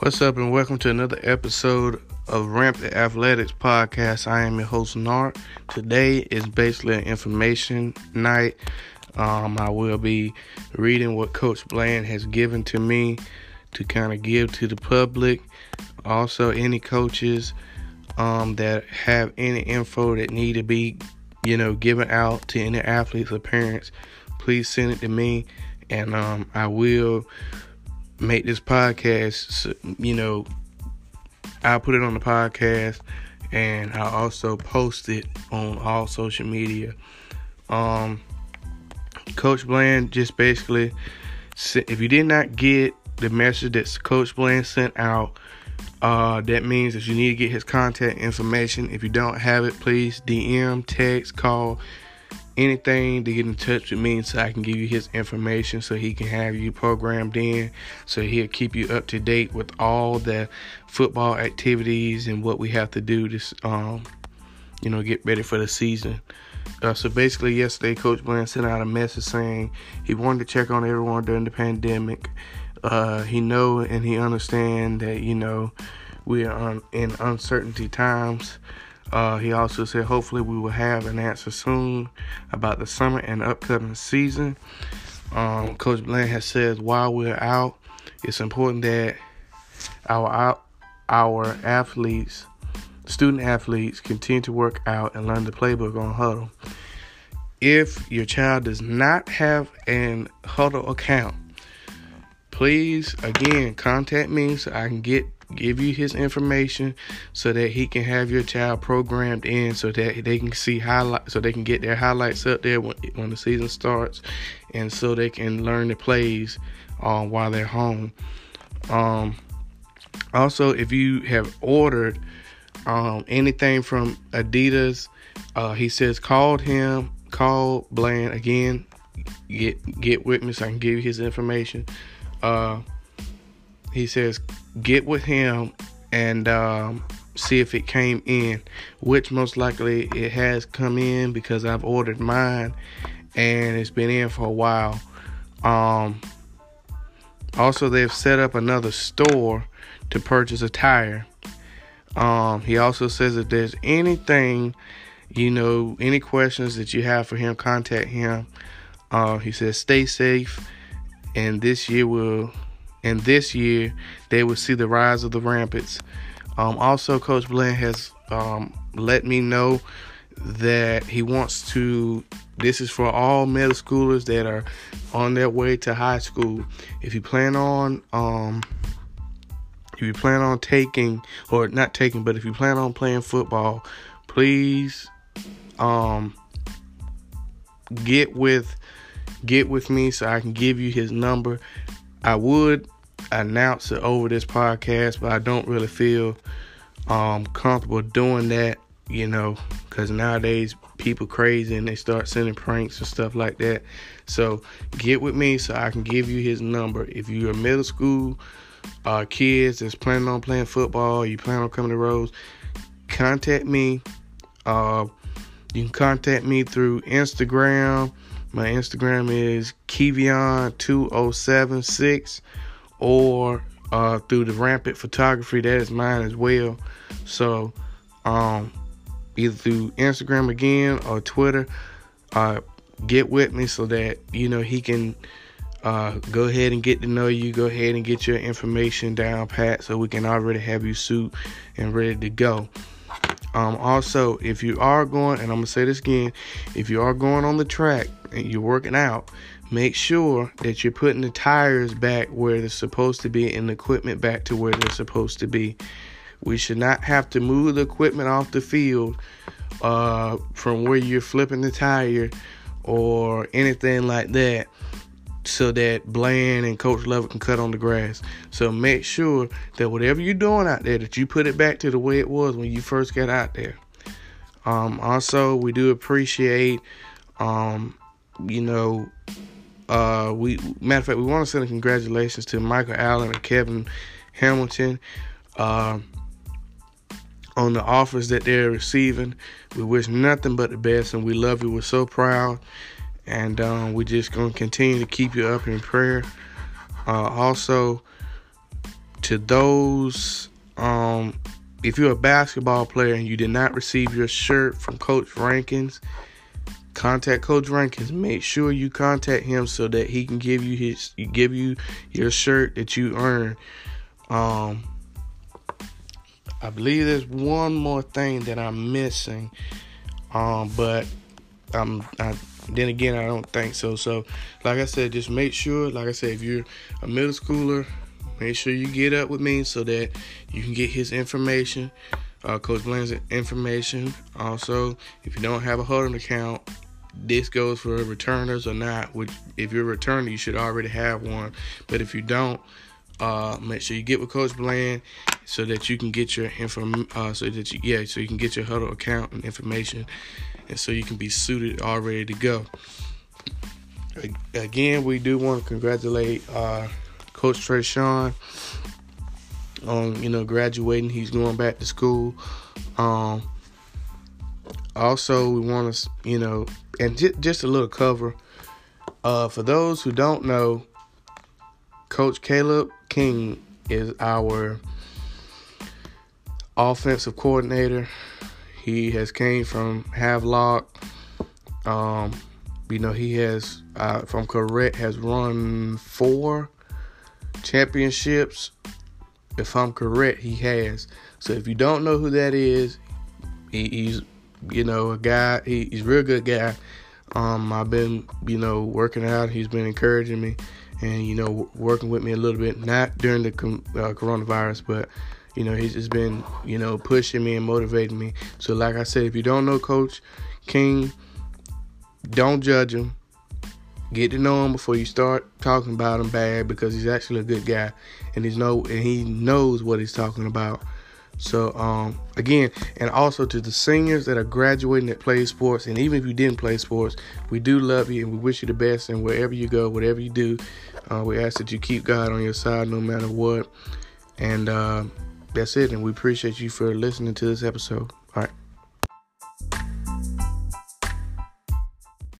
What's up, and welcome to another episode of Rampant Athletics Podcast. I am your host, Nart. Today is basically an information night. Um, I will be reading what Coach Bland has given to me to kind of give to the public. Also, any coaches um, that have any info that need to be, you know, given out to any athletes or parents, please send it to me, and um, I will make this podcast, you know, I'll put it on the podcast and I'll also post it on all social media. Um, Coach Bland just basically, if you did not get the message that Coach Bland sent out, uh, that means that you need to get his contact information. If you don't have it, please DM, text, call anything to get in touch with me so I can give you his information so he can have you programmed in so he'll keep you up to date with all the football activities and what we have to do to um you know get ready for the season. Uh, so basically yesterday Coach Bland sent out a message saying he wanted to check on everyone during the pandemic. Uh, he know and he understand that you know we are in uncertainty times uh, he also said, hopefully, we will have an answer soon about the summer and upcoming season. Um, Coach Bland has said, while we're out, it's important that our our athletes, student athletes, continue to work out and learn the playbook on Hudl. If your child does not have an Hudl account, please again contact me so I can get give you his information so that he can have your child programmed in so that they can see highlight so they can get their highlights up there when, when the season starts and so they can learn the plays uh, while they're home. Um, also if you have ordered um, anything from adidas uh, he says called him call bland again. Get get with me so i can give you his information uh, he says get with him and um, see if it came in, which most likely it has come in because I've ordered mine and it's been in for a while. Um, also, they've set up another store to purchase a tire. Um, he also says if there's anything, you know, any questions that you have for him, contact him. Uh, he says stay safe, and this year will and this year they will see the rise of the Rampants. Um, also, Coach Bland has um, let me know that he wants to. This is for all middle schoolers that are on their way to high school. If you plan on, um, if you plan on taking or not taking, but if you plan on playing football, please, um, get with get with me so I can give you his number. I would announce it over this podcast, but I don't really feel um, comfortable doing that, you know, because nowadays people crazy and they start sending pranks and stuff like that. So get with me so I can give you his number. If you're middle school uh, kids that's planning on playing football, you plan on coming to Rose, contact me. Uh, you can contact me through Instagram. My Instagram is Kevion2076 or uh, through the Rampant Photography. That is mine as well. So, um, either through Instagram again or Twitter, uh, get with me so that you know he can uh, go ahead and get to know you. Go ahead and get your information down pat so we can already have you suit and ready to go. Um, also, if you are going, and I'm gonna say this again, if you are going on the track and you're working out, make sure that you're putting the tires back where they're supposed to be and the equipment back to where they're supposed to be. We should not have to move the equipment off the field uh, from where you're flipping the tire or anything like that so that Bland and Coach Levitt can cut on the grass. So make sure that whatever you're doing out there, that you put it back to the way it was when you first got out there. Um, also, we do appreciate, um, you know, uh, we matter of fact, we want to send a congratulations to Michael Allen and Kevin Hamilton uh, on the offers that they're receiving. We wish nothing but the best, and we love you. We're so proud, and um, we're just gonna continue to keep you up in prayer. Uh, also, to those, um, if you're a basketball player and you did not receive your shirt from Coach Rankins, contact Coach Rankins. Make sure you contact him so that he can give you his give you your shirt that you earned. Um, I believe there's one more thing that I'm missing, um, but I'm I, then again I don't think so. So, like I said, just make sure. Like I said, if you're a middle schooler, make sure you get up with me so that you can get his information. Uh, Coach Blaine's information. Also, if you don't have a Hudl account, this goes for returners or not. Which, if you're a returner, you should already have one. But if you don't, uh, make sure you get with Coach Bland so that you can get your info. Uh, so that you yeah, so you can get your Hudl account and information, and so you can be suited all ready to go. Again, we do want to congratulate uh, Coach Trey Sean on you know graduating. He's going back to school. Um, also, we want to you know, and j- just a little cover. Uh, for those who don't know, Coach Caleb King is our offensive coordinator. He has came from Havelock. Um, you know, he has, uh, from correct, has run four championships. If I'm correct, he has. So if you don't know who that is, he, he's, you know, a guy. He, he's a real good guy. Um, I've been, you know, working out. He's been encouraging me and you know working with me a little bit not during the uh, coronavirus but you know he's just been you know pushing me and motivating me so like i said if you don't know coach king don't judge him get to know him before you start talking about him bad because he's actually a good guy and he's know and he knows what he's talking about so um, again, and also to the seniors that are graduating that play sports, and even if you didn't play sports, we do love you and we wish you the best. And wherever you go, whatever you do, uh, we ask that you keep God on your side no matter what. And uh, that's it. And we appreciate you for listening to this episode. All right.